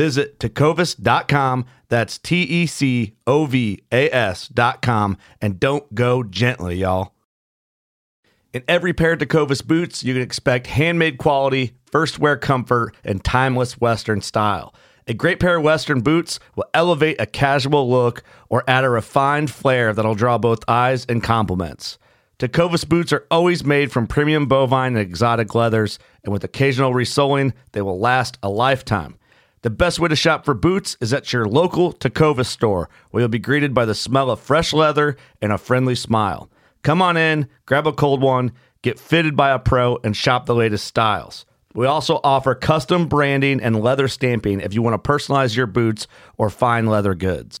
Visit tecovas.com. That's T E C O V A S.com. And don't go gently, y'all. In every pair of Tecovas boots, you can expect handmade quality, first wear comfort, and timeless Western style. A great pair of Western boots will elevate a casual look or add a refined flair that'll draw both eyes and compliments. Tecovas boots are always made from premium bovine and exotic leathers, and with occasional resoling, they will last a lifetime. The best way to shop for boots is at your local Tecovas store, where you'll be greeted by the smell of fresh leather and a friendly smile. Come on in, grab a cold one, get fitted by a pro, and shop the latest styles. We also offer custom branding and leather stamping if you want to personalize your boots or fine leather goods.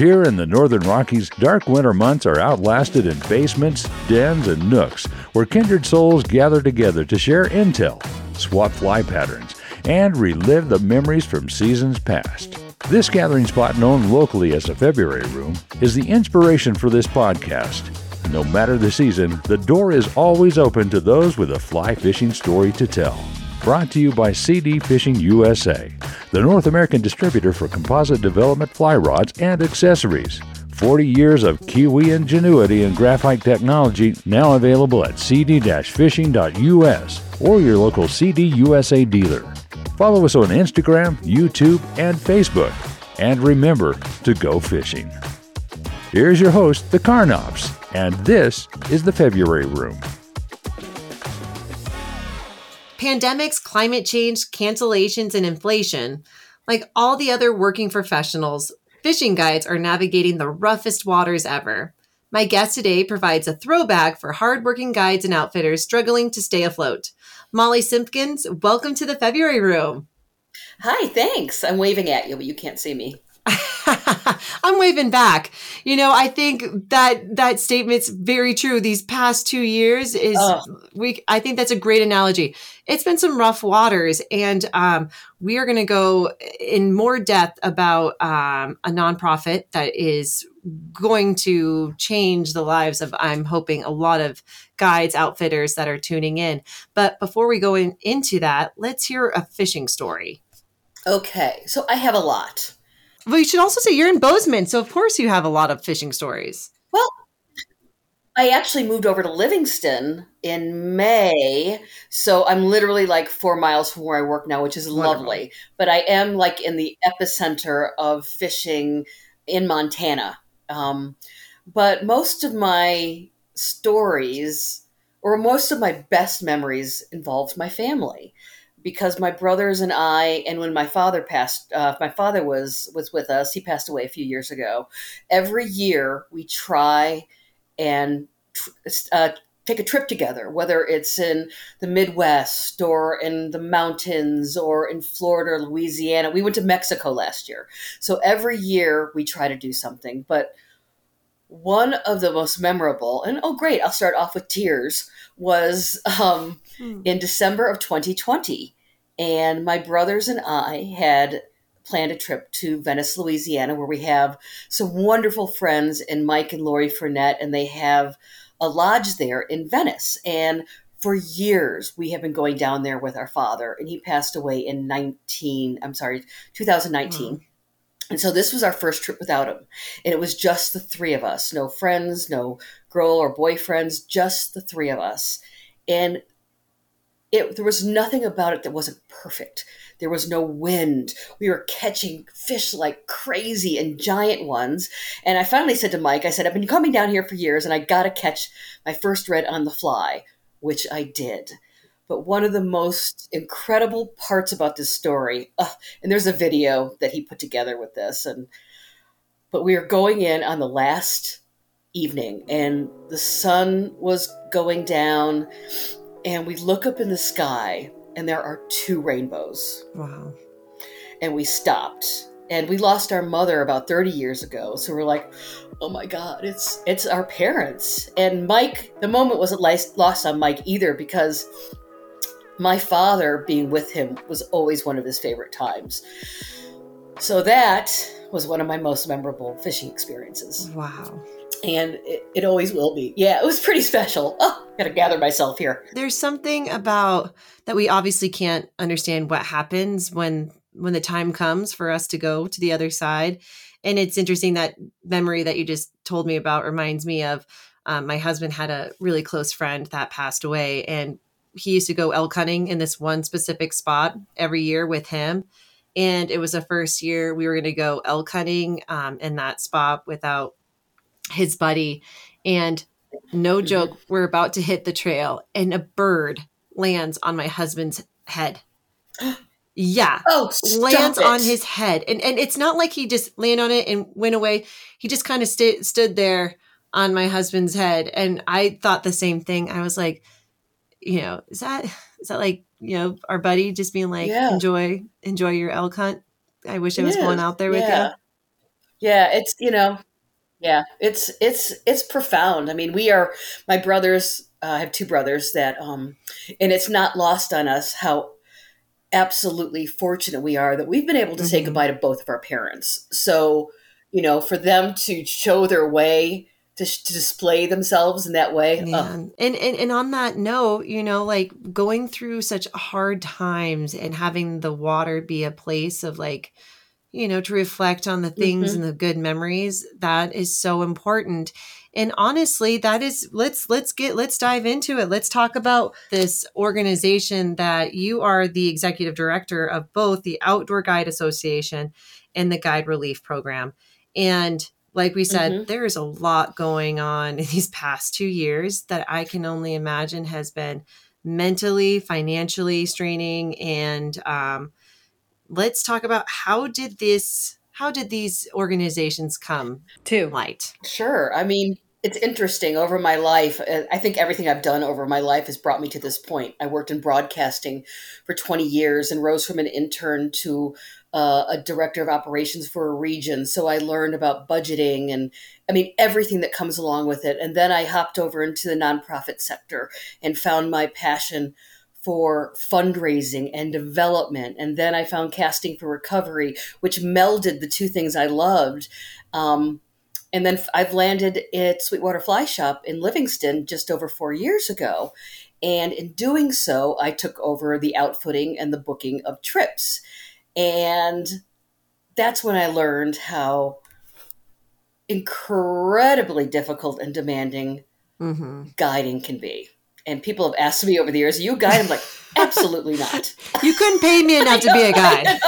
Here in the Northern Rockies, dark winter months are outlasted in basements, dens, and nooks where kindred souls gather together to share intel, swap fly patterns, and relive the memories from seasons past. This gathering spot, known locally as the February Room, is the inspiration for this podcast. No matter the season, the door is always open to those with a fly fishing story to tell. Brought to you by CD Fishing USA, the North American distributor for composite development fly rods and accessories. 40 years of Kiwi ingenuity and graphite technology now available at cd-fishing.us or your local CD USA dealer. Follow us on Instagram, YouTube, and Facebook. And remember to go fishing. Here's your host, the Carnops, and this is the February Room. Pandemics, climate change, cancellations, and inflation, like all the other working professionals, fishing guides are navigating the roughest waters ever. My guest today provides a throw bag for hardworking guides and outfitters struggling to stay afloat. Molly Simpkins, welcome to the February Room. Hi, thanks. I'm waving at you, but you can't see me. I'm waving back. You know, I think that that statement's very true. These past two years is Oh. we. I think that's a great analogy. It's been some rough waters, and um, we are going to go in more depth about um, a nonprofit that is going to change the lives of. I'm hoping a lot of guides, outfitters that are tuning in. But before we go in, into that, let's hear a fishing story. Okay, so I have a lot. Well, you should also say you're in Bozeman, so of course you have a lot of fishing stories. Well, I actually moved over to Livingston in May, so I'm literally like four miles from where I work now, which is Wonderful. lovely. But I am like in the epicenter of fishing in Montana. Um, but most of my stories, or most of my best memories, involved my family. Because my brothers and I, and when my father passed, uh, my father was was with us. He passed away a few years ago. Every year, we try and uh, take a trip together, whether it's in the Midwest or in the mountains or in Florida or Louisiana. We went to Mexico last year. So every year we try to do something. But one of the most memorable, and oh, great, I'll start off with tears, was um, in December of 2020. And my brothers and I had planned a trip to Venice, Louisiana, where we have some wonderful friends and Mike and Lori Fournette, and they have a lodge there in Venice. And for years, we have been going down there with our father, and he passed away in 19, I'm sorry, 2019. Mm. And so this was our first trip without him. And it was just the three of us no friends, no girl or boyfriends, just the three of us. And it, there was nothing about it that wasn't perfect. There was no wind. We were catching fish like crazy and giant ones. And I finally said to Mike, I said, I've been coming down here for years and I got to catch my first red on the fly, which I did. But one of the most incredible parts about this story, uh, and there's a video that he put together with this, and but we were going in on the last evening, and the sun was going down, and we look up in the sky, and there are two rainbows. Wow! And we stopped, and we lost our mother about 30 years ago, so we're like, oh my god it's it's our parents and mike the moment wasn't lost on mike either because my father being with him was always one of his favorite times. So that was one of my most memorable fishing experiences. Wow. And it, it always will be. Yeah, it was pretty special. Oh, gotta gather myself here. There's something about that we obviously can't understand what happens when when the time comes for us to go to the other side. And it's interesting that memory that you just told me about reminds me of um, my husband had a really close friend that passed away, and he used to go elk hunting in this one specific spot every year with him. And it was the first year we were going to go elk hunting um, in that spot without his buddy. And no mm-hmm. joke, we're about to hit the trail and a bird lands on my husband's head. Yeah. Oh, lands it. on his head. And and it's not like he just landed on it and went away. He just kind of st- stood there on my husband's head. And I thought the same thing. I was like, you know, is that is that like you know our buddy just being like yeah. enjoy enjoy your elk hunt? I wish I was going out there with yeah. you. Yeah, it's you know, yeah, it's it's it's profound. I mean, we are my brothers. Uh, I have two brothers that, um, and it's not lost on us how absolutely fortunate we are that we've been able to mm-hmm. say goodbye to both of our parents. So, you know, for them to show their way to, to display themselves in that way. And, and and on that note, you know, like going through such hard times and having the water be a place of like, you know, to reflect on the things mm-hmm. and the good memories, that is so important. And honestly, that is let's let's get let's dive into it. Let's talk about this organization that you are the executive director of both the Outdoor Guide Association and the Guide Relief Program. And like we said, mm-hmm. there is a lot going on in these past two years that I can only imagine has been mentally, financially straining. And um, let's talk about how did this, how did these organizations come to light? Sure. I mean, it's interesting over my life. Uh, I think everything I've done over my life has brought me to this point. I worked in broadcasting for 20 years and rose from an intern to uh, a director of operations for a region. So I learned about budgeting and, I mean, everything that comes along with it. And then I hopped over into the nonprofit sector and found my passion for fundraising and development. And then I found casting for recovery, which melded the two things I loved. Um, and then I've landed at Sweetwater Fly Shop in Livingston just over four years ago. And in doing so, I took over the outfitting and the booking of trips. And that's when I learned how incredibly difficult and demanding mm-hmm. guiding can be. And people have asked me over the years, you guide? I'm like, absolutely not. You couldn't pay me enough to be a guide.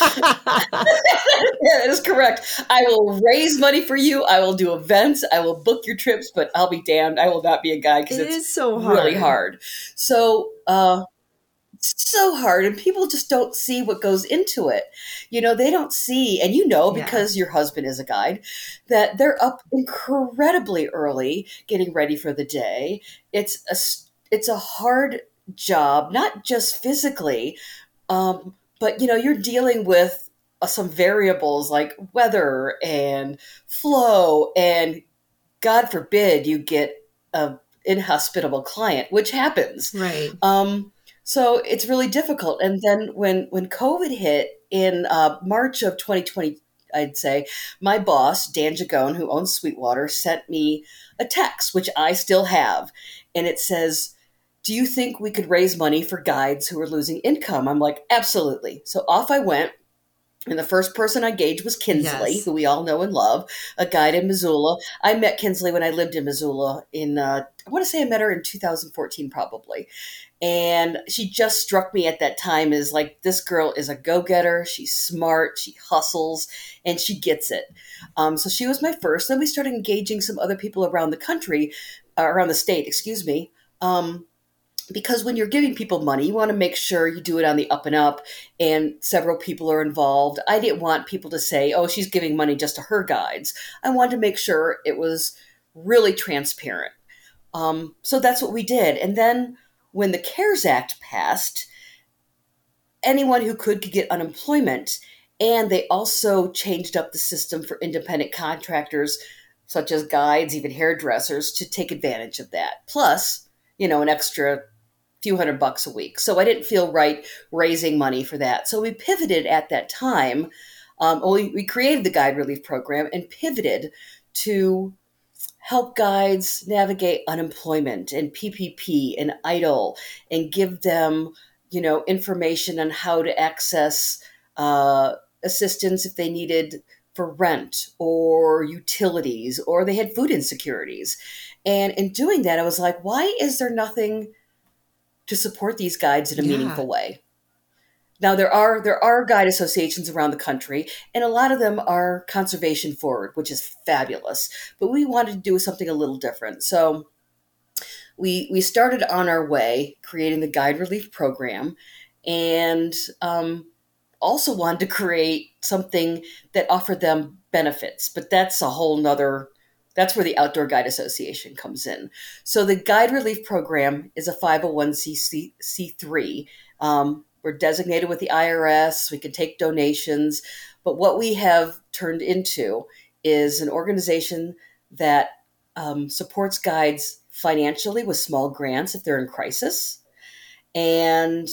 that is correct. I will raise money for you. I will do events. I will book your trips, but I'll be damned. I will not be a guide because it it's so hard. really hard. So, uh, so hard and people just don't see what goes into it you know they don't see and you know because yeah. your husband is a guide that they're up incredibly early getting ready for the day it's a it's a hard job not just physically um, but you know you're dealing with uh, some variables like weather and flow and god forbid you get a inhospitable client which happens right um so it's really difficult. And then when when COVID hit in uh, March of 2020, I'd say, my boss, Dan Gigone, who owns Sweetwater, sent me a text, which I still have. And it says, Do you think we could raise money for guides who are losing income? I'm like, Absolutely. So off I went. And the first person I gauged was Kinsley, Yes. who we all know and love, a guide in Missoula. I met Kinsley when I lived in Missoula in, uh, I want to say I met her in 2014, probably. And she just struck me at that time as like, this girl is a go getter. She's smart. She hustles and she gets it. Um, so she was my first. Then we started engaging some other people around the country, uh, around the state, excuse me. Um, because when you're giving people money, you want to make sure you do it on the up and up, and several people are involved. I didn't want people to say, oh, she's giving money just to her guides. I wanted to make sure it was really transparent. Um, so that's what we did. And then when the CARES Act passed, anyone who could could get unemployment. And they also changed up the system for independent contractors, such as guides, even hairdressers, to take advantage of that. Plus, you know, an extra few hundred bucks a week. So I didn't feel right raising money for that. So we pivoted at that time. Um, we, we created the Guide Relief Program and pivoted to help guides navigate unemployment and PPP and EIDL and give them, you know, information on how to access uh, assistance if they needed for rent or utilities or they had food insecurities. And in doing that, I was like, why is there nothing to support these guides in a Yeah. meaningful way? Now there are there are guide associations around the country, and a lot of them are conservation forward, which is fabulous. But we wanted to do something a little different, so we we started on our way creating the guide relief program, and um, also wanted to create something that offered them benefits. But that's a whole nother. That's where the Outdoor Guide Association comes in. So the Guide Relief Program is a 501c3. Um, we're designated with the IRS. We can take donations. But what we have turned into is an organization that um, supports guides financially with small grants if they're in crisis. And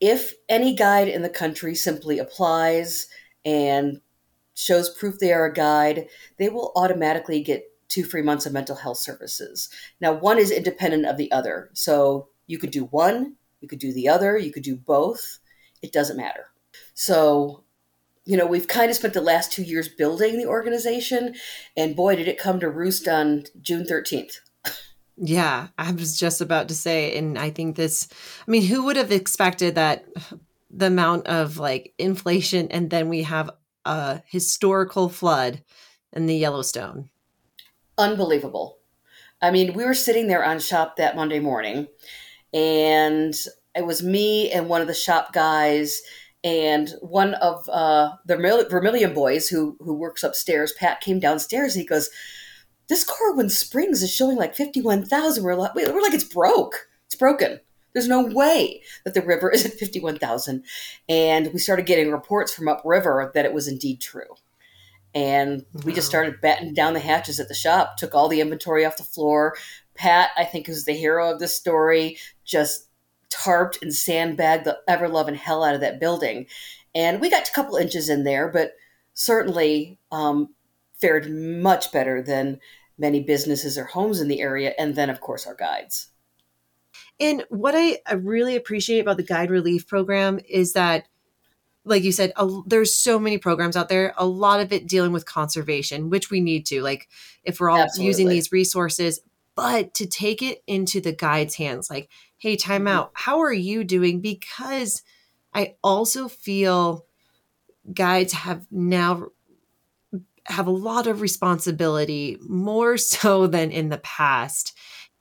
if any guide in the country simply applies and shows proof they are a guide, they will automatically get two free months of mental health services. Now, one is independent of the other. So you could do one, you could do the other, you could do both. It doesn't matter. So, you know, we've kind of spent the last two years building the organization, and boy, did it come to roost on June 13th. Yeah, I was just about to say, and I think this, I mean, who would have expected that the amount of like inflation and then we have a historical flood in the Yellowstone? unbelievable. I mean, we were sitting there on shop that Monday morning, and it was me and one of the shop guys and one of uh, the Vermil- Vermilion boys who who works upstairs. Pat came downstairs. And he goes, "This Corwin Springs is showing like fifty one thousand. We're like, we're like it's broke. It's broken." There's no way that the river is at 51,000. And we started getting reports from upriver that it was indeed true. And we just started battening down the hatches at the shop, took all the inventory off the floor. Pat, I think, is the hero of this story, just tarped and sandbagged the ever loving hell out of that building. And we got a couple inches in there, but certainly um, fared much better than many businesses or homes in the area. And then, of course, our guides. And what I, I really appreciate about the guide relief program is that, like you said, a, there's so many programs out there. A lot of it dealing with conservation, which we need to. Like, if we're all using these resources, but to take it into the guide's hands, like, hey, time Mhm. out. How are you doing? Because I also feel guides have now have a lot of responsibility more so than in the past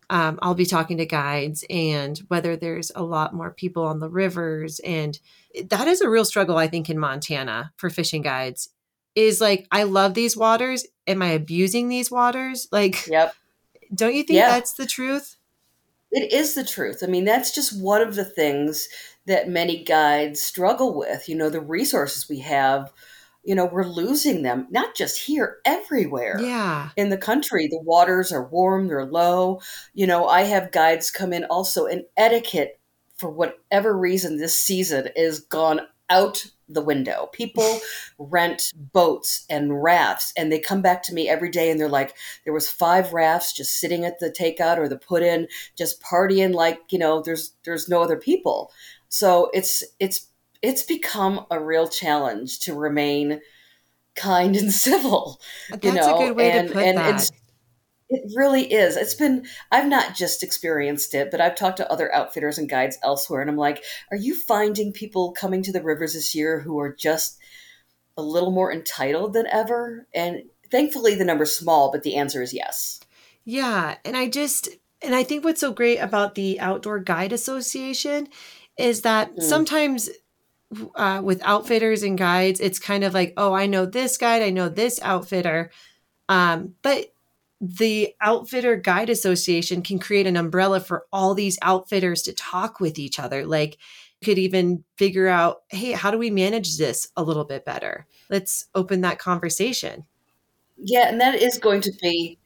um, I'll be talking to guides and whether there's a lot more people on the rivers. And that is a real struggle, I think, in Montana for fishing guides is like, I love these waters. Am I abusing these waters? Like, Yep. don't you think Yeah. that's the truth? It is the truth. I mean, that's just one of the things that many guides struggle with. You know, the resources we have, you know, we're losing them, not just here, everywhere. Yeah. In the country, the waters are warm, they're low. You know, I have guides come in also, and etiquette, for whatever reason, this season is gone out the window. People rent boats and rafts and they come back to me every day and they're like, there was five rafts just sitting at the takeout or the put in, just partying like, you know, there's there's no other people. So it's it's it's become a real challenge to remain kind and civil. That's you know, a good way and, to put and that. it's it really is. It's been, I've not just experienced it, but I've talked to other outfitters and guides elsewhere. And I'm like, are you finding people coming to the rivers this year who are just a little more entitled than ever? And thankfully, the number's small, but the answer is yes. Yeah. And I just, and I think what's so great about the Outdoor Guide Association is that Mm. sometimes uh, with outfitters and guides, it's kind of like, oh, I know this guide, I know this outfitter. Um, but the Outfitter Guide Association can create an umbrella for all these outfitters to talk with each other. Like, could even figure out, hey, how do we manage this a little bit better? Let's open that conversation. Yeah, and that is going to be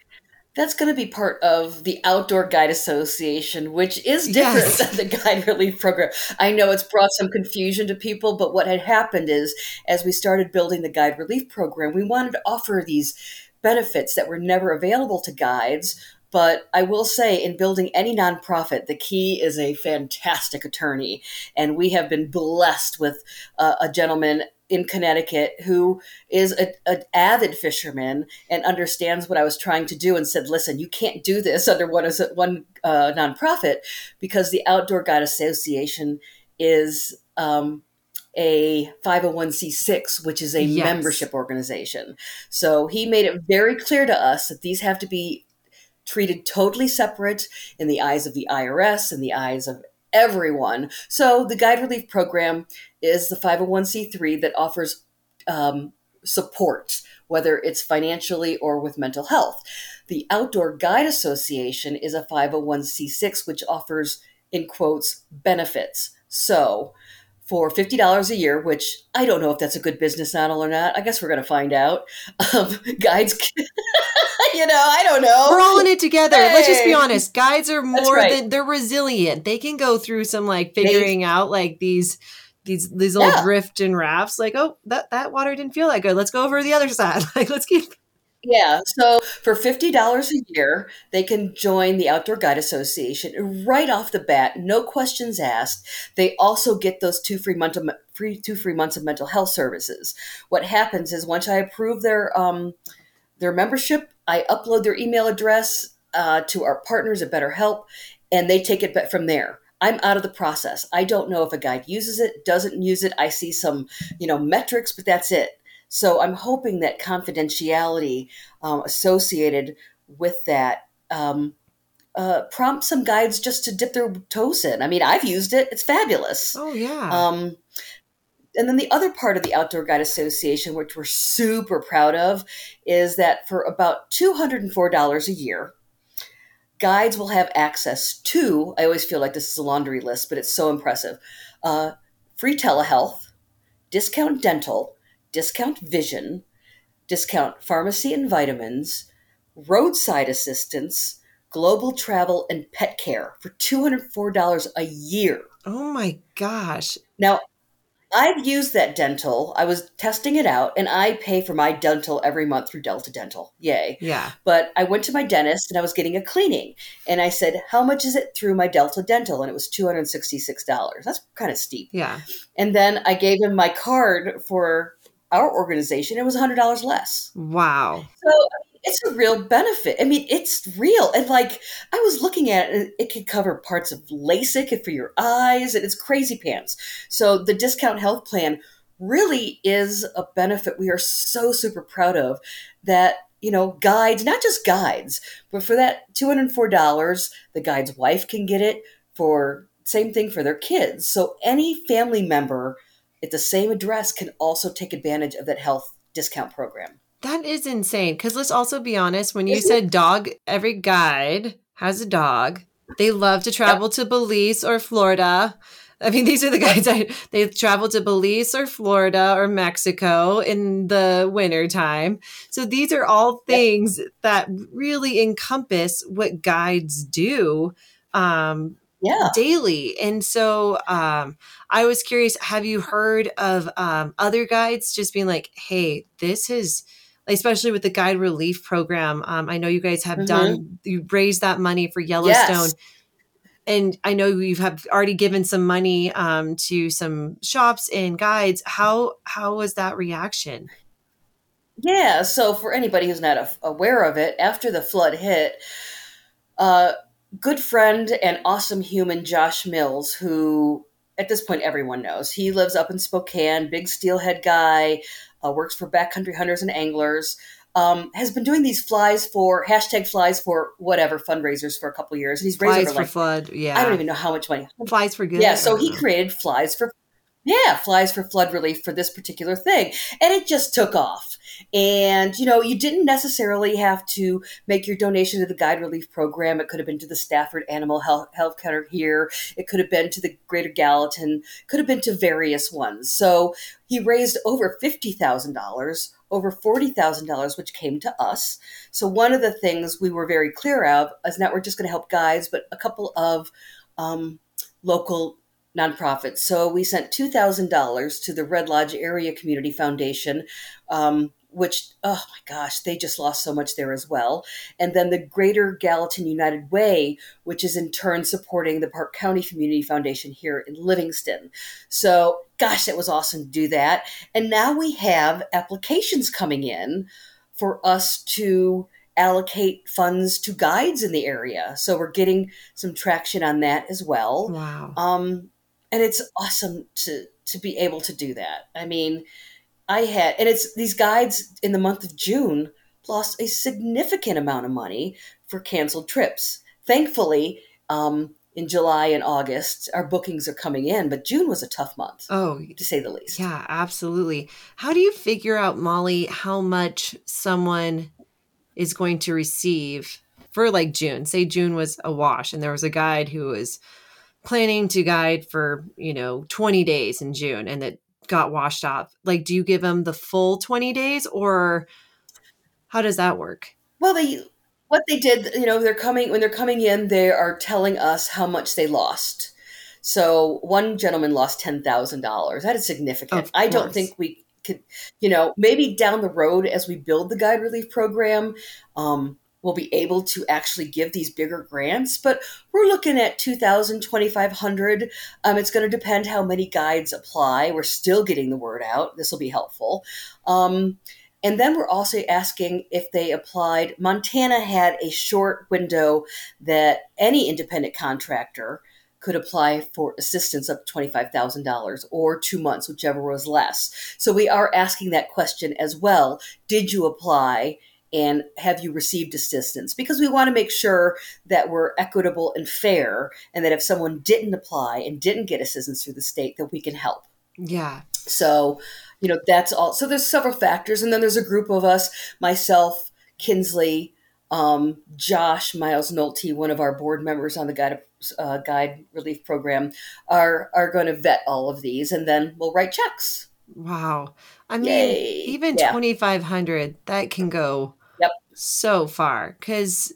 that's going to be part of the Outdoor Guide Association, which is different Yes. than the Guide Relief Program. I know it's brought some confusion to people, but what had happened is as we started building the Guide Relief Program, we wanted to offer these benefits that were never available to guides. But I will say, in building any nonprofit, the key is a fantastic attorney. And we have been blessed with uh, a gentleman in Connecticut who is a- an avid fisherman and understands what I was trying to do and said, listen, you can't do this under one, one uh, nonprofit because the Outdoor Guide Association is um, a 501c6, which is a Yes. membership organization. So he made it very clear to us that these have to be treated totally separate in the eyes of the IRS and the eyes of everyone. So the Guide Relief Program is the 501c3 that offers um, support, whether it's financially or with mental health. The Outdoor Guide Association is a 501c6, which offers, in quotes, benefits. So for $50 a year, which I don't know if that's a good business model or not. I guess we're going to find out. Um, guides, you know, I don't know. We're all in it together. Let's just be honest. Guides are more right. than they're resilient. They can go through some like figuring out like these these these little Yeah. drift and rafts. Like, oh, that that water didn't feel that good. Let's go over the other side. Like, let's keep. Yeah, so for $50 a year, they can join the Outdoor Guide Association right off the bat, no questions asked. They also get those two free months of free two free months of mental health services. What happens is once I approve their um, their membership, I upload their email address uh, to our partners at BetterHelp, and they take it from there. I'm out of the process. I don't know if a guide uses it, doesn't use it. I see some, you know, metrics, but that's it. So I'm hoping that confidentiality um, associated with that um, uh, prompts some guides just to dip their toes in. I mean, I've used it; it's fabulous. Oh yeah. Um, and then the other part of the Outdoor Guide Association, which we're super proud of, is that for about $204 a year, guides will have access to, I always feel like this is a laundry list, but it's so impressive uh, free telehealth, discount dental, discount vision, discount pharmacy and vitamins, roadside assistance, global travel, and pet care for $204 a year. oh my gosh. Now, I've used that dental. I was testing it out, and I pay for my dental every month through Delta Dental. Yay. Yeah. But I went to my dentist and I was getting a cleaning. And I said, How much is it through my Delta Dental? And it was $266. That's kind of steep. Yeah. And then I gave him my card for our organization. It was $100 less. Wow. So it's a real benefit. I mean, it's real. And like I was looking at it, it could cover parts of LASIK for your eyes, and it's crazy pants. So the discount health plan really is a benefit we are so super proud of that you know guides not just guides but for that $204 the guide's wife can get it for same thing for their kids so any family member at the same address can also take advantage of that health discount program That is insane. Because let's also be honest. When you Isn't said dog, every guide has a dog. They love to travel to Belize or Florida. I mean, these are the guys that they travel to Belize or Florida or Mexico in the wintertime. So these are all things that really encompass what guides do. Um, Yeah. daily. And so um, I was curious have you heard of um, other guides just being like, hey, this is. Especially with the guide relief program, um, I know you guys have Mhm. done. You raised that money for Yellowstone, Yes. and I know you have already given some money um, to some shops and guides. How how was that reaction? Yeah, so for anybody who's not a- aware of it, after the flood hit, uh, good friend and awesome human Josh Mills, who at this point everyone knows, he lives up in Spokane, big steelhead guy, uh, works for backcountry hunters and anglers, um, has been doing these flies for hashtag flies for whatever fundraisers for a couple years, and he's raised Flies for like flood, yeah. I don't even know how much money. Flies for good. Yeah, so he created flies for yeah, flies for flood relief for this particular thing. And it just took off. And you know, you didn't necessarily have to make your donation to the guide relief program. It could have been to the Stafford Animal Health Health Center here. It could have been to the Greater Gallatin, could have been to various ones. So he raised over $50,000, over $40,000 which came to us. So one of the things we were very clear of is not we're just going to help guides, but a couple of um, local nonprofits. So we sent two thousand dollars to the Red Lodge Area Community Foundation, um, which oh my gosh, they just lost so much there as well. And then the Greater Gallatin United Way, which is in turn supporting the Park County Community Foundation here in Livingston. So gosh, that was awesome to do that. And now we have applications coming in for us to allocate funds to guides in the area. So we're getting some traction on that as well. Wow. Um, and it's awesome to to be able to do that. I mean, I had, and it's these guides in the month of June lost a significant amount of money for canceled trips. Thankfully, um, in July and August, our bookings are coming in, but June was a tough month, Oh, to say the least. yeah, absolutely. How do you figure out, Molly, how much someone is going to receive for like June? Say June was a wash and there was a guide who was planning to guide for, you know, 20 days in June and it got washed up Like, do you give them the full 20 days or how does that work? Well, they what they did, you know, they're coming when they're coming in, they are telling us how much they lost. So one gentleman lost ten thousand dollars. That is significant. I don't think we could, you know, maybe down the road as we build the guide relief program, um, we'll be able to actually give these bigger grants. But we're looking at 2,000, 2,500. Um, it's going to depend how many guides apply. We're still getting the word out. This will be helpful. Um, and then we're also asking if they applied. Montana had a short window that any independent contractor could apply for assistance up to $25,000 or two months, whichever was less. So we are asking that question as well. Did you apply? And have you received assistance? Because we want to make sure that we're equitable and fair, and that if someone didn't apply and didn't get assistance through the state, that we can help. Yeah. So, you know, that's all. So there's several factors, and then there's a group of us, myself, Kinsley, um, Josh, Miles Nolte, one of our board members on the guide uh, guide relief program, are are going to vet all of these, and then we'll write checks. Wow. I mean, Yay. even Yeah. 2500 that can go. So far cuz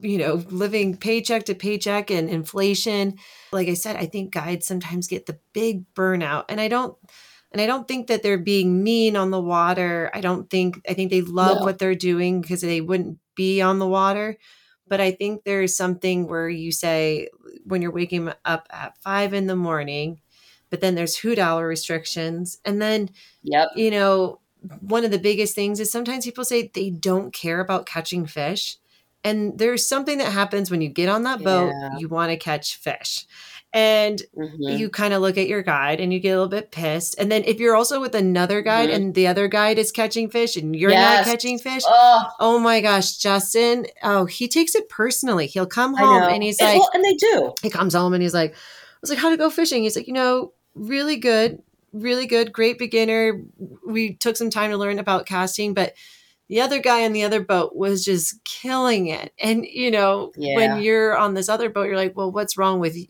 you know, living paycheck to paycheck and inflation, like I said, I think guides sometimes get the big burnout and I don't and I don't think that they're being mean on the water. I don't think I think they love No. what they're doing because they wouldn't be on the water. But I think there's something where you say when you're waking up at five in the morning, but then there's who dollar restrictions. And then, Yep. you know, one of the biggest things is sometimes people say they don't care about catching fish. And there's something that happens when you get on that boat, Yeah. you want to catch fish. And Mhm. you kind of look at your guide and you get a little bit pissed. And then if you're also with another guide Mhm. and the other guide is catching fish and you're Yes. not catching fish, Oh, oh my gosh, Justin, oh, he takes it personally. He'll come home and he's like, well, and they do. he comes home and he's like, I was like, how to go fishing? He's like, you know, really good, really good, great beginner. We took some time to learn about casting, but the other guy on the other boat was just killing it. And you know, Yeah. when you're on this other boat, you're like, well, what's wrong with you?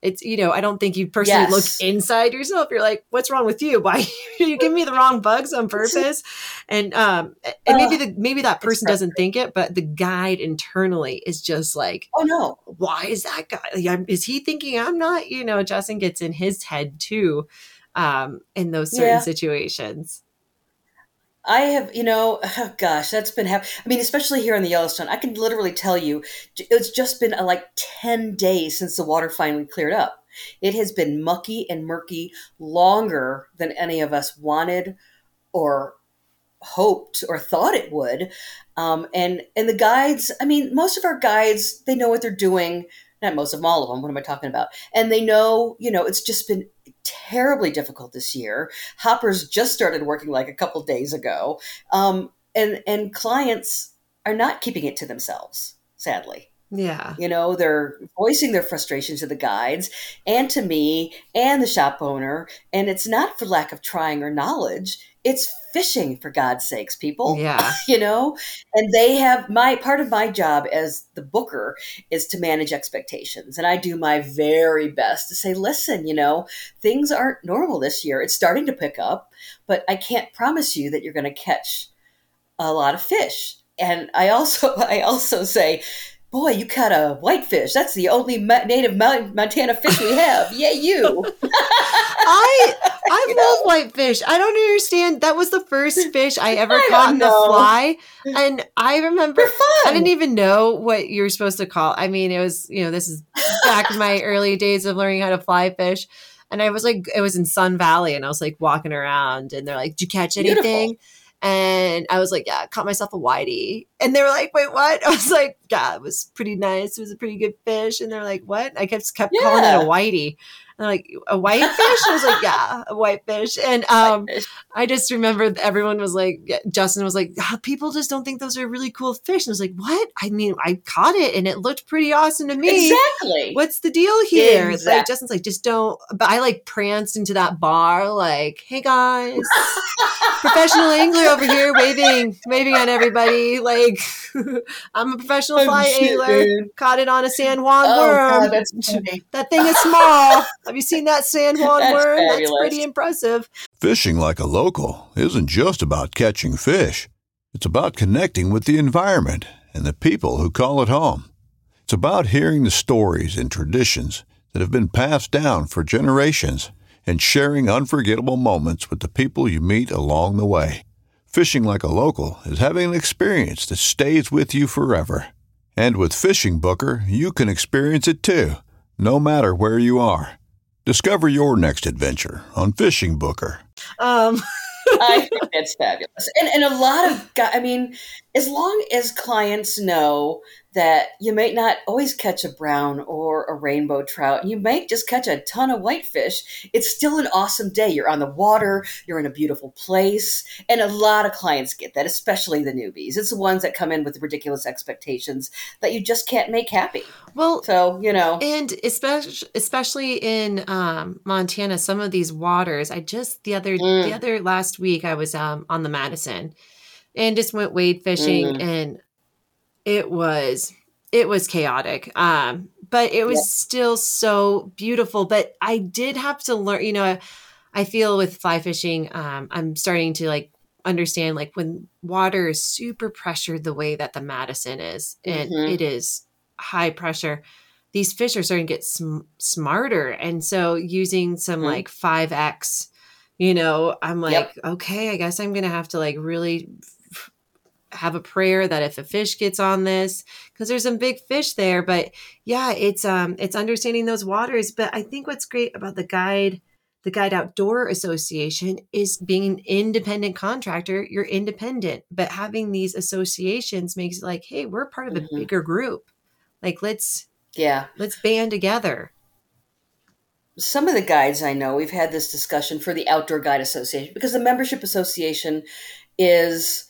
it's you know i don't think you personally Yes. look inside yourself you're like what's wrong with you why you give me the wrong bugs on purpose and um and maybe the maybe that person doesn't think it but the guide internally is just like Oh no. why is that guy like, is he thinking i'm not you know justin gets in his head too um in those certain Yeah. situations I have, you know, oh gosh, that's been happening. I mean, especially here in the Yellowstone, I can literally tell you, it's just been uh, like 10 days since the water finally cleared up. It has been mucky and murky longer than any of us wanted or hoped or thought it would. Um, and and the guides, I mean, most of our guides, they know what they're doing. Not most of them, all of them. What am I talking about? And they know, you know, it's just been terribly difficult this year. Hoppers just started working like a couple days ago, um, and and clients are not keeping it to themselves. Sadly, yeah. You know, they're voicing their frustration to the guides and to me and the shop owner, and it's not for lack of trying or knowledge. It's fishing, for God's sakes, people. Yeah. You know? And they have my part of my job as the booker is to manage expectations and i do my very best to say listen you know things aren't normal this year. It's starting to pick up but i can't promise you that you're going to catch a lot of fish. And i also i also say boy you caught a whitefish that's the only ma- native Mo- montana fish we have yeah you I I You love know? whitefish. I don't understand. That was the first fish I ever I caught in the fly, and I remember fun I didn't even know what you were supposed to call. I mean, it was you know this is back in my early days of learning how to fly fish, and I was like it was in Sun Valley, and I was like walking around, and they're like, "Did you catch Beautiful. Anything?" And I was like, "Yeah, caught myself a whitey," and they were like, "Wait, what?" I was like, "Yeah, it was pretty nice. It was a pretty good fish," and they're like, "What?" I kept kept calling it a whitey. And like a white fish. I was like, yeah, a white fish. And um, Whitefish. I just remember everyone was like, Justin was like, "Ah, people just don't think those are really cool fish. And I was like, what? I mean, I caught it and it looked pretty awesome to me. exactly What's the deal here? It's Like Justin's like, just don't. But I like pranced into that bar, like, hey guys, professional angler over here, waving, waving at everybody. Like, I'm a professional fly Oh, shit, angler. dude. Caught it on a San Juan Oh, worm. God, that thing is small. Have you seen that San Juan That's worm? That's pretty impressive. Fishing like a local isn't just about catching fish. It's about connecting with the environment and the people who call it home. It's about hearing the stories and traditions that have been passed down for generations and sharing unforgettable moments with the people you meet along the way. Fishing like a local is having an experience that stays with you forever. And with Fishing Booker, you can experience it too, no matter where you are. Discover your next adventure on Fishing Booker. Um, I think that's fabulous. And, and a lot of guys, I mean, as long as clients know that you may not always catch a brown or a rainbow trout, you might just catch a ton of whitefish, it's still an awesome day. You're on the water, you're in a beautiful place. And a lot of clients get that, especially the newbies. It's the ones that come in with ridiculous expectations that you just can't make happy. well, So, you know, and especially especially in um, Montana, some of these waters. I just the other Mm. the other last week I was um, on the Madison and just went wade fishing, Mhm. and it was it was chaotic. Um, but it was Yeah. still so beautiful. But I did have to learn. You know, I, feel with fly fishing, um, I'm starting to like understand like when water is super pressured the way that the Madison is, and Mhm. it is high pressure these fish are starting to get sm- smarter and so using some Mhm. like 5x you know i'm like Yep. okay i guess i'm gonna have to like really have a prayer that if a fish gets on this because there's some big fish there but yeah it's um it's understanding those waters but i think what's great about the guide the guide outdoor association is being an independent contractor you're independent but having these associations makes it like hey we're part of a Mhm. bigger group like let's yeah. let's band together. some of the guides I know, we've had this discussion for the Outdoor Guide Association because the membership association is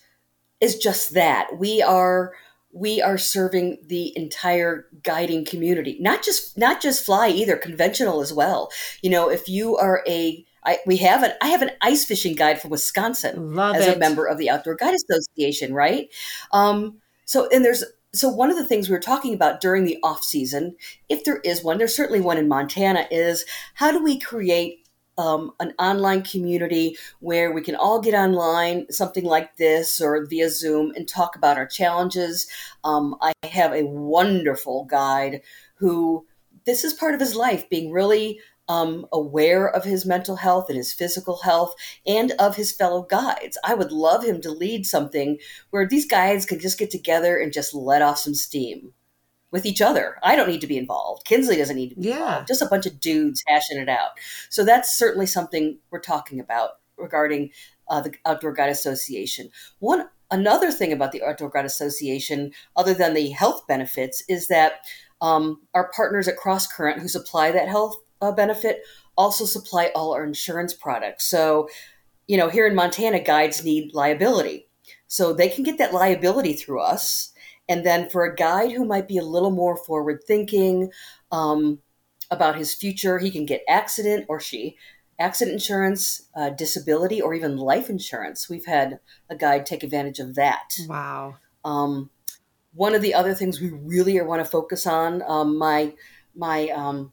is just that. We are we are serving the entire guiding community, not just not just fly either, conventional as well. You know, if you are a I, we have an I have an ice fishing guide from Wisconsin Love as it. a member of the Outdoor Guide Association, right? Um, so and there's so one of the things we were talking about during the off season, if there is one, there's certainly one in Montana, is how do we create um, an online community where we can all get online, something like this or via Zoom, and talk about our challenges. Um, I have a wonderful guide who this is part of his life, being really um, aware of his mental health and his physical health and of his fellow guides. I would love him to lead something where these guides can just get together and just let off some steam with each other. I don't need to be involved. Kinsley doesn't need to be yeah. involved. Just a bunch of dudes hashing it out. So that's certainly something we're talking about regarding uh, the Outdoor Guide Association. One another thing about the Outdoor Guide Association, other than the health benefits, is that um, our partners at Cross Current, who supply that health uh, benefit, also supply all our insurance products. So, you know, here in Montana, guides need liability. So they can get that liability through us and then for a guide who might be a little more forward thinking um, about his future, he can get accident or she accident insurance, uh, disability, or even life insurance. We've had a guide take advantage of that. Wow. Um, one of the other things we really want to focus on, um, my my um,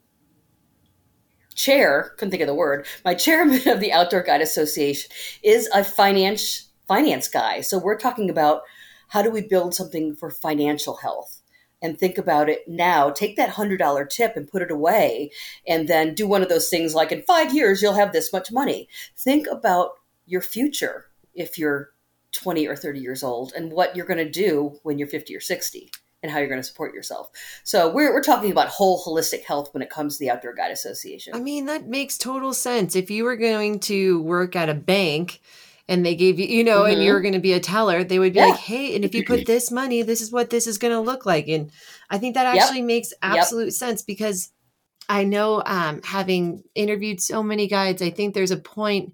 chair, couldn't think of the word, my chairman of the Outdoor Guide Association is a finance finance guy. So we're talking about how do we build something for financial health? and think about it now. Take that $100 tip and put it away, and then do one of those things like in five years, you'll have this much money. Think about your future if you're 20 or 30 years old and what you're going to do when you're 50 or 60 and how you're going to support yourself. So we're, we're talking about whole holistic health when it comes to the Outdoor Guide Association. I mean, that makes total sense. If you were going to work at a bank, and they gave you, you know, mm-hmm. and you're going to be a teller, they would be yeah. like, hey, and if you put this money, this is what this is going to look like. And I think that actually yep. makes absolute yep. sense because I know um, having interviewed so many guides, I think there's a point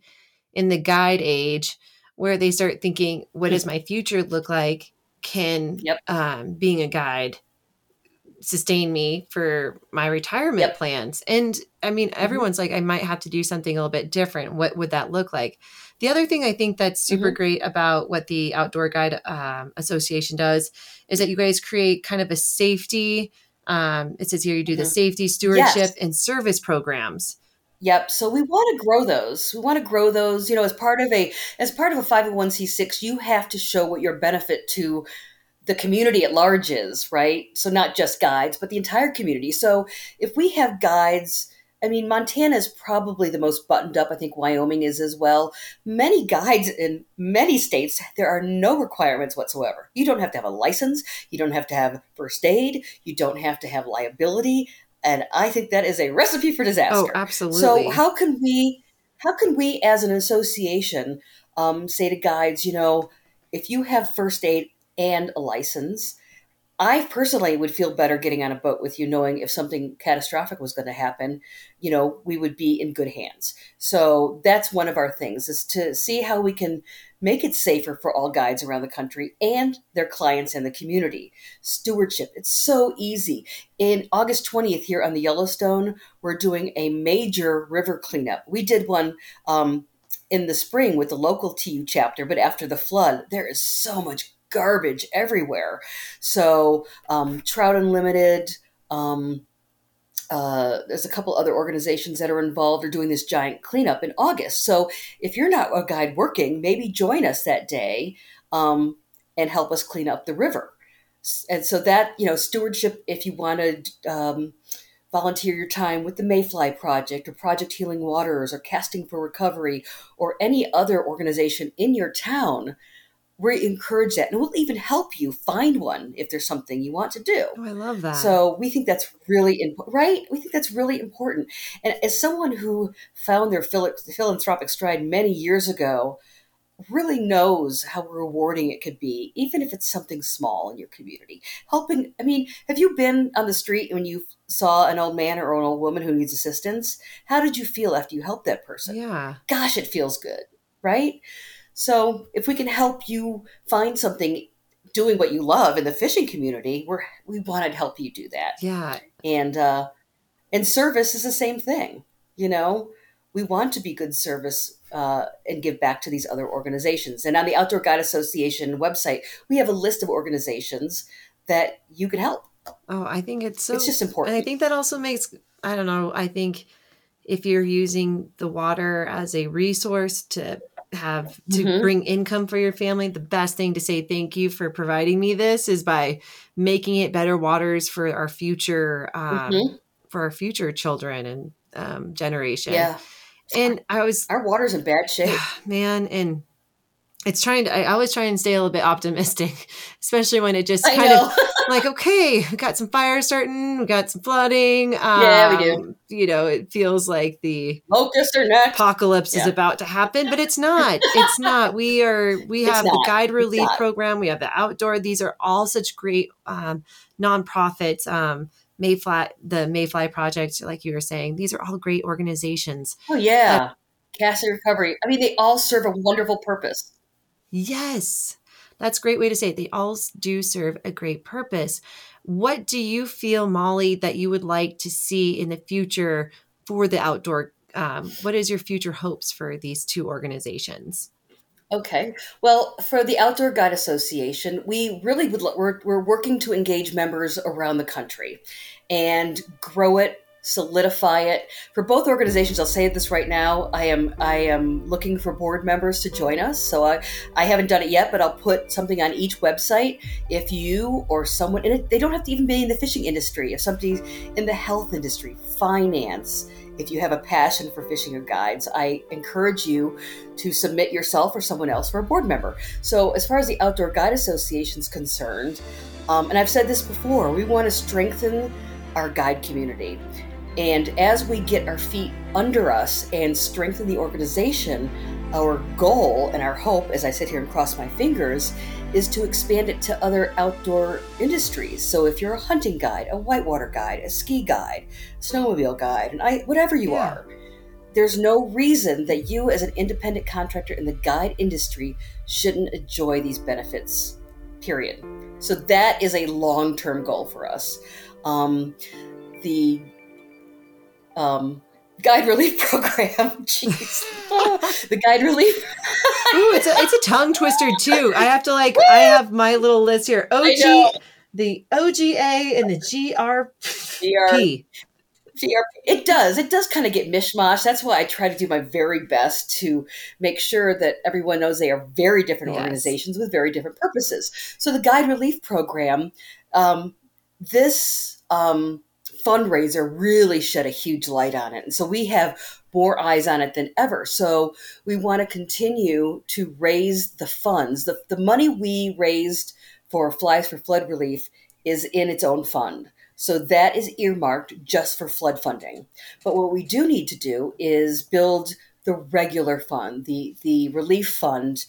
in the guide age where they start thinking, what does my future look like? Can yep. um, being a guide sustain me for my retirement yep. plans? And I mean, mm-hmm. everyone's like, I might have to do something a little bit different. What would that look like? The other thing I think that's super mm-hmm. great about what the Outdoor Guide um, Association does is that you guys create kind of a safety. Um, it says here you do mm-hmm. the safety, stewardship, yes. and service programs. Yep. So we want to grow those. We want to grow those. You know, as part of a as part of a five hundred one c six, you have to show what your benefit to the community at large is, right? So not just guides, but the entire community. So if we have guides I mean, Montana is probably the most buttoned up. I think Wyoming is as well. Many guides in many states, there are no requirements whatsoever. You don't have to have a license. You don't have to have first aid. You don't have to have liability. And I think that is a recipe for disaster. Oh, absolutely. So how can we, how can we as an association um, say to guides, you know, if you have first aid and a license, I personally would feel better getting on a boat with you, knowing if something catastrophic was going to happen, you know, we would be in good hands. So that's one of our things is to see how we can make it safer for all guides around the country and their clients and the community. Stewardship, it's so easy. In August 20th here on the Yellowstone, we're doing a major river cleanup. We did one um, in the spring with the local TU chapter, but after the flood, there is so much garbage everywhere. So, um, Trout Unlimited, um, uh, there's a couple other organizations that are involved are doing this giant cleanup in August. So if you're not a guide working, maybe join us that day um, and help us clean up the river. And so that you know stewardship, if you want to um, volunteer your time with the Mayfly Project or Project Healing Waters or Casting for Recovery or any other organization in your town, we encourage that and we'll even help you find one if there's something you want to do. Oh, i love that. So we think that's really important right? We think that's really important. And as someone who found their philanthropic stride many years ago really knows how rewarding it could be even if it's something small in your community. Helping i mean have you been on the street when you saw an old man or an old woman who needs assistance? How did you feel after you helped that person? Yeah. Gosh it feels good right so if we can help you find something doing what you love in the fishing community, we're we want to help you do that. Yeah. And uh and service is the same thing. You know, we want to be good service uh, and give back to these other organizations. And on the Outdoor Guide Association website, we have a list of organizations that you can help. Oh, I think it's so. It's just important. And I think that also makes, I don't know, I think if you're using the water as a resource to have to Mhm. bring income for your family, the best thing to say thank you for providing me this is by making it better waters for our future, um, Mhm. for our future children and um, generation. Yeah. And I was Our water's in bad shape. man and it's trying to i always try and stay a little bit optimistic especially when it just I kind know. of like okay we got some fires starting we got some flooding um, Yeah, we do. you know it feels like the Locust or next. apocalypse is about to happen but it's not it's not we are we have the guide relief program we have the outdoor these are all such great um, nonprofits um, mayfly the mayfly project like you were saying these are all great organizations Oh yeah. Cassie Recovery. I mean, they all serve a wonderful purpose. Yes, that's a great way to say it. They all do serve a great purpose. What do you feel, Molly, that you would like to see in the future for the outdoor? Um, what is your future hopes for these two organizations? Okay. Well, for the Outdoor Guide Association, we really would. We're we're working to engage members around the country, and grow it, solidify it. For both organizations, I'll say this right now. I am I am looking for board members to join us. So I I haven't done it yet, but I'll put something on each website. If you or someone, they don't have to even be in the fishing industry. If somebody's in the health industry, finance. If you have a passion for fishing or guides, I encourage you to submit yourself or someone else for a board member. So, as far as the Outdoor Guide Association is concerned, um, and I've said this before, we want to strengthen our guide community. And as we get our feet under us and strengthen the organization, our goal and our hope, as I sit here and cross my fingers, is to expand it to other outdoor industries. So if you're a hunting guide, a whitewater guide, a ski guide, snowmobile guide, and I, whatever you Yeah. are, there's no reason that you, as an independent contractor in the guide industry, shouldn't enjoy these benefits. Period. So that is a long-term goal for us. Um, the um, guide relief program, jeez, the guide relief. Ooh, it's a it's a tongue twister too. I have to like I have my little list here. OG, the OGA, and the GRP. GRP. It does. It does kind of get mishmash. That's why I try to do my very best to make sure that everyone knows they are very different Yes. organizations with very different purposes. So the Guide Relief Program, um, this um, fundraiser really shed a huge light on it, and so we have more eyes on it than ever. So we want to continue to raise the funds. The the money we raised for Flies for Flood Relief is in its own fund. So that is earmarked just for flood funding. But what we do need to do is build the regular fund, the the relief fund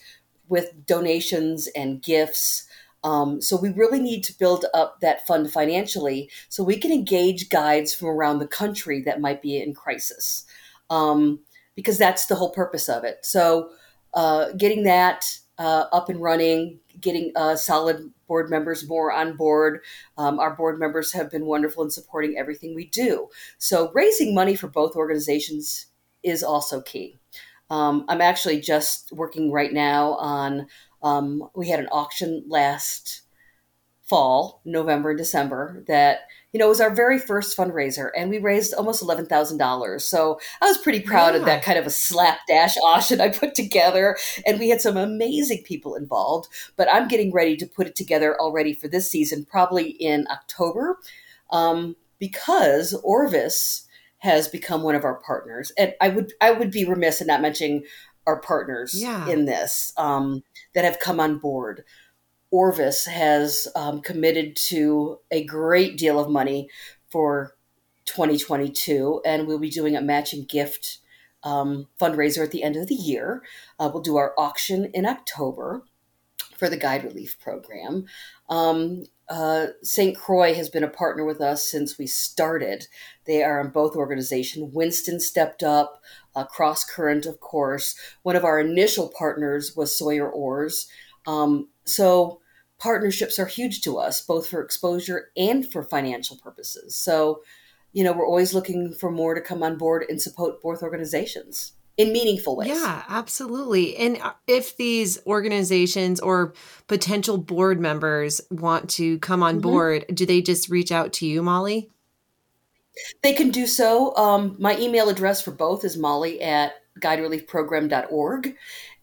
with donations and gifts. Um, so we really need to build up that fund financially so we can engage guides from around the country that might be in crisis. Um, because that's the whole purpose of it. So uh, getting that uh, up and running, getting uh, solid board members more on board. Um, our board members have been wonderful in supporting everything we do. So raising money for both organizations is also key. Um, I'm actually just working right now on. Um, we had an auction last fall, November and December, that you know was our very first fundraiser, and we raised almost eleven thousand dollars. So I was pretty proud of that kind of a slapdash auction I put together, and we had some amazing people involved. But I'm getting ready to put it together already for this season, probably in October, um, because Orvis has become one of our partners, and I would I would be remiss in not mentioning our partners Yeah. in this um, that have come on board. Orvis has um, committed to a great deal of money for 2022, and we'll be doing a matching gift um, fundraiser at the end of the year. Uh, we'll do our auction in October for the Guide Relief Program. Um, uh, St. Croix has been a partner with us since we started. They are in both organizations. Winston stepped up, uh, Cross Current, of course. One of our initial partners was Sawyer Oars. Um, so partnerships are huge to us, both for exposure and for financial purposes. So, you know, we're always looking for more to come on board and support both organizations. In meaningful ways. Yeah, absolutely. And uh, if these organizations or potential board members want to come on mm-hmm. board, do they just reach out to you, Molly? They can do so. Um, my email address for both is molly at guidereliefprogram.org.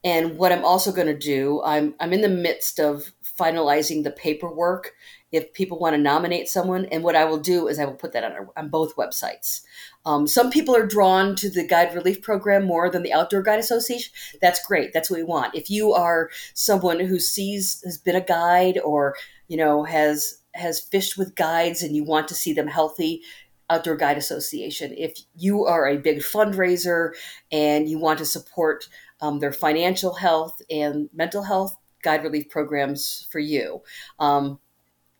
And what I'm also going to do, I'm, I'm in the midst of finalizing the paperwork if people want to nominate someone. And what I will do is I will put that on, our, on both websites. Um, some people are drawn to the Guide Relief Program more than the Outdoor Guide Association. That's great. That's what we want. If you are someone who sees, has been a guide or, you know, has has fished with guides and you want to see them healthy, Outdoor Guide Association. If you are a big fundraiser and you want to support um, their financial health and mental health, guide relief programs for you. Um,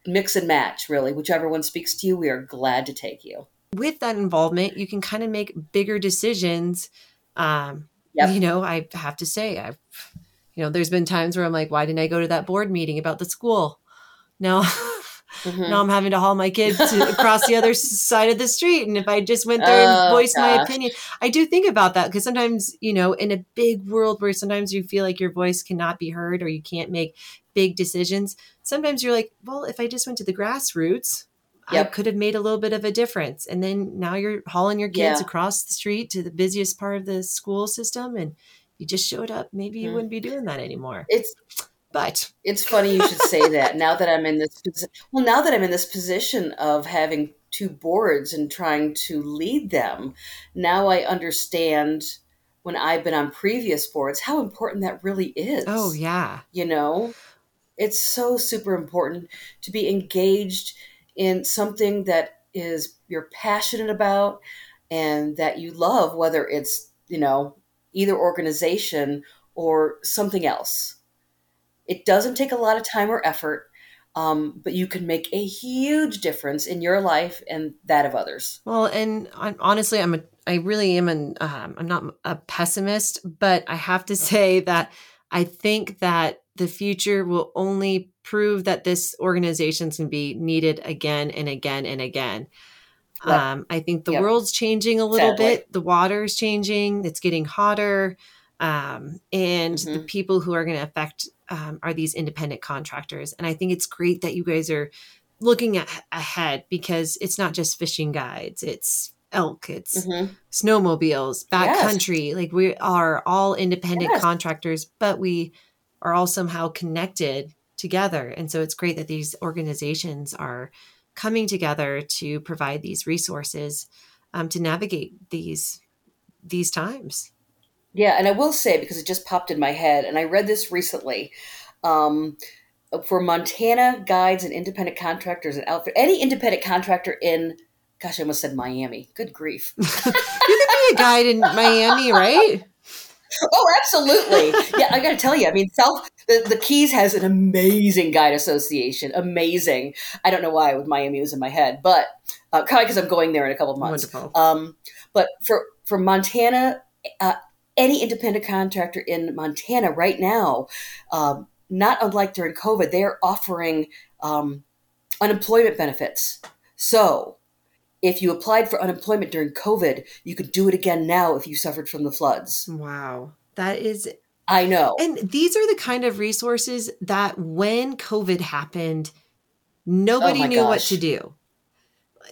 mix and match, really. Whichever one speaks to you, we are glad to take you. With that involvement, you can kind of make bigger decisions. Um, yep. You know, I have to say, I've, you know, there's been times where I'm like, why didn't I go to that board meeting about the school? No. Mm-hmm. Now I'm having to haul my kids across the other side of the street. And if I just went there and oh, voiced gosh. my opinion, I do think about that because sometimes, you know, in a big world where sometimes you feel like your voice cannot be heard or you can't make big decisions, sometimes you're like, well, if I just went to the grassroots, yep. I could have made a little bit of a difference. And then now you're hauling your kids yeah. across the street to the busiest part of the school system and you just showed up. Maybe you mm. wouldn't be doing that anymore. It's but it's funny you should say that. Now that I'm in this position, well, now that I'm in this position of having two boards and trying to lead them, now I understand when I've been on previous boards how important that really is. Oh yeah, you know, it's so super important to be engaged in something that is you're passionate about and that you love, whether it's you know either organization or something else it doesn't take a lot of time or effort, um, but you can make a huge difference in your life and that of others. Well, and I'm, honestly, I'm a, I really am an, um, I'm not a pessimist, but I have to say that I think that the future will only prove that this organization can be needed again and again and again. Yep. Um, I think the yep. world's changing a little Sadly. bit. The water's changing. It's getting hotter. Um, and mm-hmm. the people who are going to affect um, are these independent contractors. And I think it's great that you guys are looking at, ahead because it's not just fishing guides, it's elk, it's mm-hmm. snowmobiles, backcountry. Yes. Like we are all independent yes. contractors, but we are all somehow connected together. And so it's great that these organizations are coming together to provide these resources um, to navigate these these times. Yeah, and I will say because it just popped in my head, and I read this recently. Um, for Montana guides and independent contractors and outfit, any independent contractor in, gosh, I almost said Miami. Good grief! you could be a guide in Miami, right? Oh, absolutely. Yeah, I got to tell you. I mean, South the, the Keys has an amazing guide association. Amazing. I don't know why with Miami was in my head, but uh, probably because I'm going there in a couple of months. Wonderful. Um, but for for Montana, uh, any independent contractor in Montana right now, um, not unlike during COVID, they are offering um, unemployment benefits. So if you applied for unemployment during COVID, you could do it again now if you suffered from the floods. Wow. That is. I know. And these are the kind of resources that when COVID happened, nobody oh knew gosh. what to do.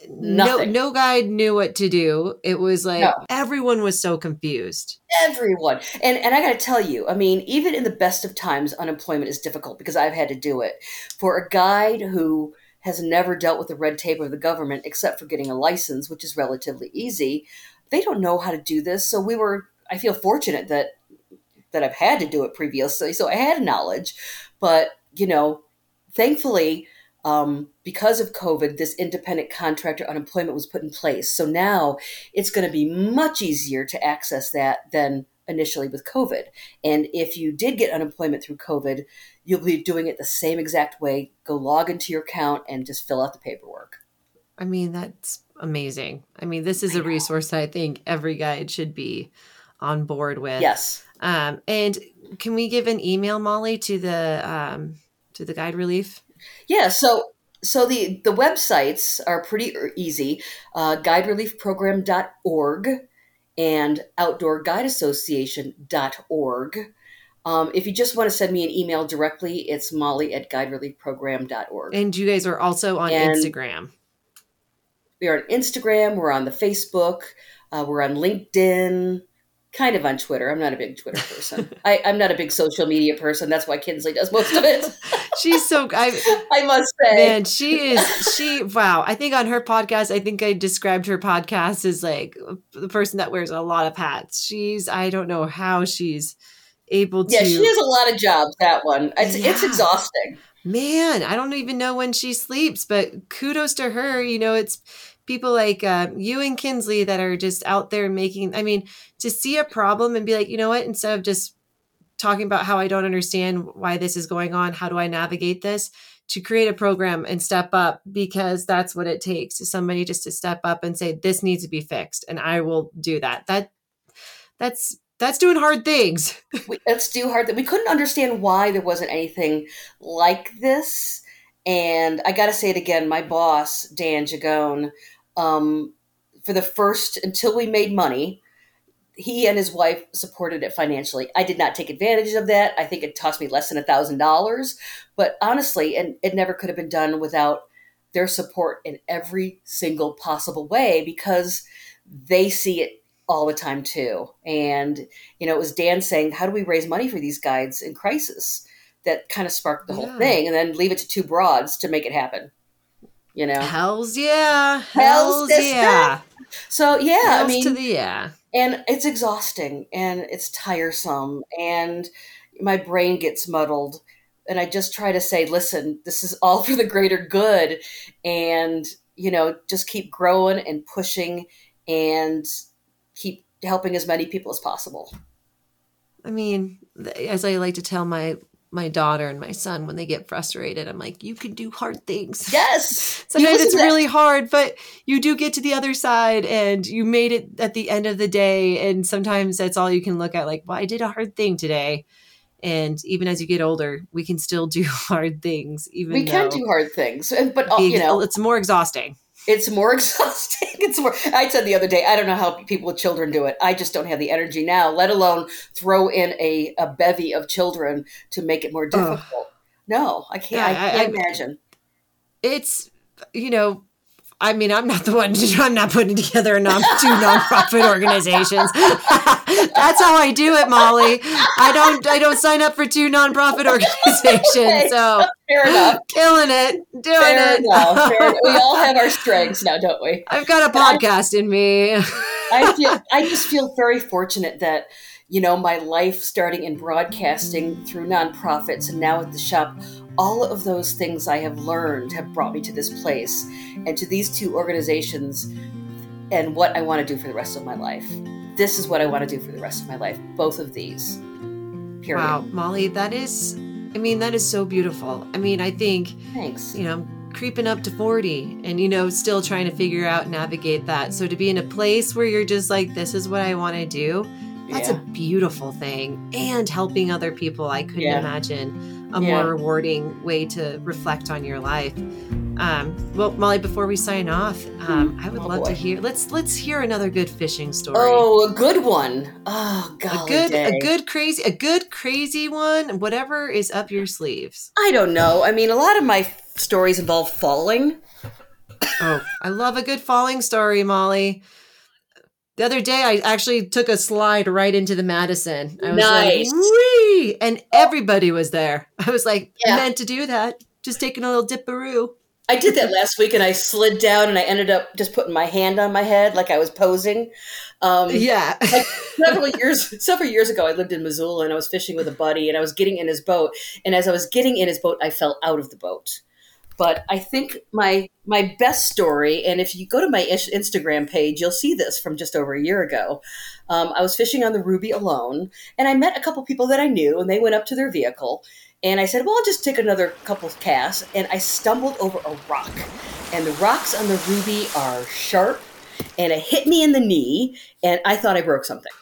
Nothing. No, no guide knew what to do. It was like no. everyone was so confused. Everyone, and and I got to tell you, I mean, even in the best of times, unemployment is difficult because I've had to do it. For a guide who has never dealt with the red tape of the government, except for getting a license, which is relatively easy, they don't know how to do this. So we were. I feel fortunate that that I've had to do it previously, so I had knowledge, but you know, thankfully um, because of COVID, this independent contractor unemployment was put in place. So now it's going to be much easier to access that than initially with COVID. And if you did get unemployment through COVID, you'll be doing it the same exact way. Go log into your account and just fill out the paperwork. I mean, that's amazing. I mean, this is a resource I think every guide should be on board with. Yes. Um, and can we give an email, Molly, to the um, to the guide relief? Yeah, so so the the websites are pretty easy. Uh, guidereliefprogram.org and outdoorguideassociation.org. Um, if you just want to send me an email directly, it's molly at guidereliefprogram.org. And you guys are also on And- Instagram. We are on Instagram, we're on the Facebook, uh, we're on LinkedIn, kind of on Twitter. I'm not a big Twitter person. I, I'm not a big social media person. That's why Kinsley does most of it. She's so I I must say. man, she is she wow. I think on her podcast, I think I described her podcast as like the person that wears a lot of hats. She's I don't know how she's able to yeah, she has a lot of jobs. That one, it's it's exhausting. man i don't even know when she sleeps but kudos to her you know it's people like uh, you and kinsley that are just out there making i mean to see a problem and be like you know what instead of just talking about how i don't understand why this is going on how do i navigate this to create a program and step up because that's what it takes is somebody just to step up and say this needs to be fixed and i will do that that that's that's doing hard things let's do hard. Things. We couldn't understand why there wasn't anything like this. And I got to say it again. My boss, Dan Gigone, um, for the first until we made money, he and his wife supported it financially. I did not take advantage of that. I think it cost me less than a thousand dollars. But honestly, and it never could have been done without their support in every single possible way because they see it all the time too. And you know, it was Dan saying, "How do we raise money for these guides in crisis?" That kind of sparked the whole thing, and then leave it to two broads to make it happen. You know, hells yeah. Hells hells yeah. So yeah, I mean, to the yeah. and it's exhausting and it's tiresome, and my brain gets muddled. And I just try to say, listen, this is all for the greater good, and you know, just keep growing and pushing, and keep helping as many people as possible. I mean, as I like to tell my my daughter and my son when they get frustrated, I'm like, you can do hard things. Yes. Sometimes it's really hard, but you do get to the other side and you made it at the end of the day. And sometimes that's all you can look at, like, well, I did a hard thing today. And even as you get older, we can still do hard things. Even we can do hard things, but uh, you know, it's more exhausting. It's more exhausting. It's more. I said the other day, I don't know how people with children do it. I just don't have the energy now. Let alone throw in a, a bevy of children to make it more difficult. No, I can't. I Yeah, I- can't I- imagine. it's you know i mean i'm not the one i'm not putting together a non two nonprofit organizations. That's how i do it molly. I don't i don't sign up for two nonprofit organizations so Fair enough. killing it doing Fair it. enough. Fair, we all have our strengths now, don't we? i've got a podcast in me. I feel I just feel very fortunate that you know my life starting in broadcasting through nonprofits and now at the shop all of those things I have learned have brought me to this place and to these two organizations and what I want to do for the rest of my life. This is what I want to do for the rest of my life. Both of these. Period. wow molly that is i mean that is so beautiful i mean i think Thanks. you know, I'm creeping up to 40 and, you know, still trying to figure out, navigate that. So to be in a place where you're just like, this is what I want to do, that's Yeah. a beautiful thing. And helping other people, I couldn't Yeah. imagine a more rewarding way to reflect on your life. Um, well, Molly, before we sign off, um, I would Oh, love to hear. Let's let's hear another good fishing story. Oh, a good one. Oh, a good, day. a good crazy, a good crazy one. Whatever is up your sleeves. I don't know. I mean, a lot of my stories involve falling. Oh, I love a good falling story, Molly. The other day, I actually took a slide right into the Madison. I was Nice. like, "Whee!" and everybody was there. I was like, Yeah. meant to do that. Just taking a little dipperoo. I did that last week, and I slid down, and I ended up just putting my hand on my head like I was posing. Um, Yeah. like several years several years ago, I lived in Missoula, and I was fishing with a buddy, and I was getting in his boat, and as I was getting in his boat, I fell out of the boat. But I think my my best story, and if you go to my Instagram page, you'll see this from just over a year ago. Um, I was fishing on the Ruby alone, and I met a couple people that I knew, and they went up to their vehicle, and I said, "Well, I'll just take another couple casts," and I stumbled over a rock, and the rocks on the Ruby are sharp, and it hit me in the knee, and I thought I broke something.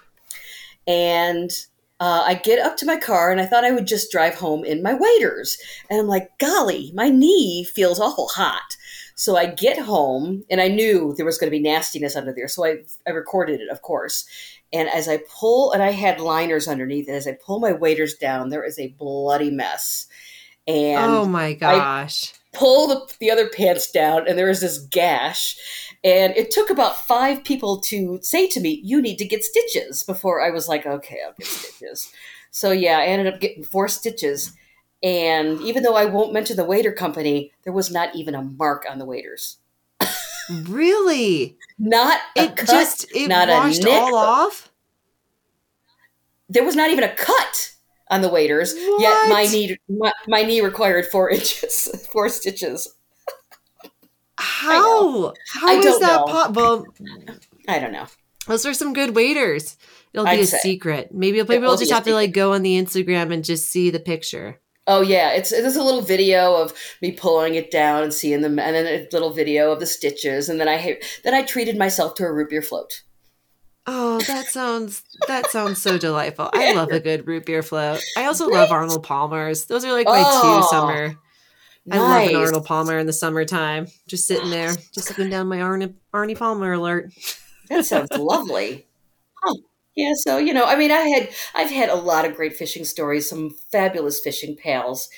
And uh, I get up to my car and I thought I would just drive home in my waders. And I'm like, golly, my knee feels awful hot. So I get home and I knew there was going to be nastiness under there. So I, I recorded it, of course. And as I pull, and I had liners underneath, and as I pull my waders down, there is a bloody mess. And oh my gosh. I pull the, the other pants down, and there is this gash. And it took about five people to say to me, You need to get stitches before I was like, Okay, I'll get stitches. So yeah, I ended up getting four stitches. And even though I won't mention the wader company, there was not even a mark on the waders. really? Not it cut, just it not washed a nick. all off. There was not even a cut on the waders. What? Yet my knee my, my knee required four inches, four stitches. How? How I that possible? I don't know. Those are some good waders. It'll be I'd a say. secret. Maybe maybe we'll just have to like go on the Instagram and just see the picture. Oh yeah, it's there's a little video of me pulling it down and seeing them, and then a little video of the stitches, and then I then I treated myself to a root beer float. Oh, that sounds that sounds so delightful. I love a good root beer float. I also love Arnold Palmer's. Those are like my Oh, two summer. I love an Arnold Palmer in the summertime. Just sitting there, just looking down my Arnie, Arnie Palmer alert. That sounds lovely. Huh. Yeah, so you know, I mean, I had I've had a lot of great fishing stories, some fabulous fishing pals,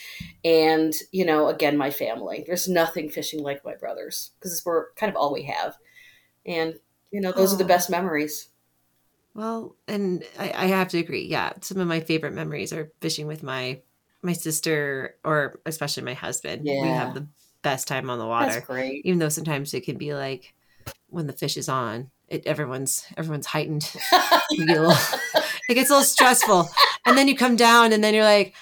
and you know, again, my family. There's nothing fishing like my brothers because we're kind of all we have, and you know, those are the Oh. best memories. Well, and I, I have to agree. Yeah, some of my favorite memories are fishing with my my sister, or especially my husband. We have the best time on the water. That's great. even though sometimes it can be like when the fish is on it everyone's everyone's heightened get little, it gets a little stressful and then you come down and then you're like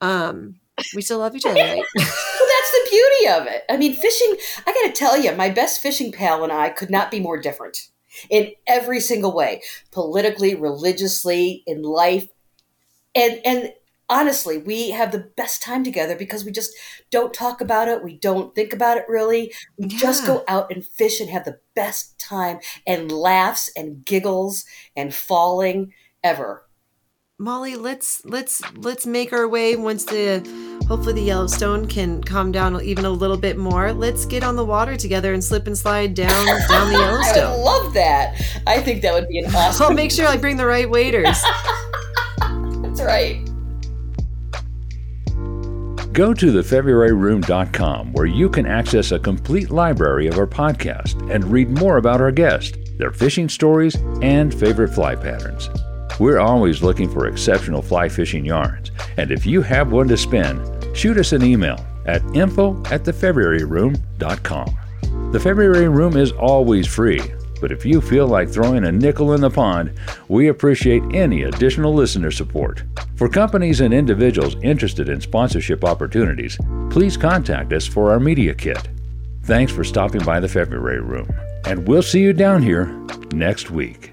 um we still love each other right that's the beauty of it. I mean, fishing, I got to tell you, my best fishing pal and I could not be more different in every single way politically, religiously, in life. And, and honestly, we have the best time together because we just don't talk about it. We don't think about it really. We just go out and fish and have the best time and laughs and giggles and falling ever. molly let's let's let's make our way once the hopefully the yellowstone can calm down even a little bit more let's get on the water together and slip and slide down down the I yellowstone would love that. I think that would be an awesome. i'll make sure i bring the right waders That's right. Go to thefebruaryroom.com where you can access a complete library of our podcast and read more about our guests, their fishing stories, and favorite fly patterns. We're always looking for exceptional fly fishing yarns, and if you have one to spin, shoot us an email at info at thefebruaryroom.com. The February Room is always free, but if you feel like throwing a nickel in the pond, we appreciate any additional listener support. For companies and individuals interested in sponsorship opportunities, please contact us for our media kit. Thanks for stopping by the February Room, and we'll see you down here next week.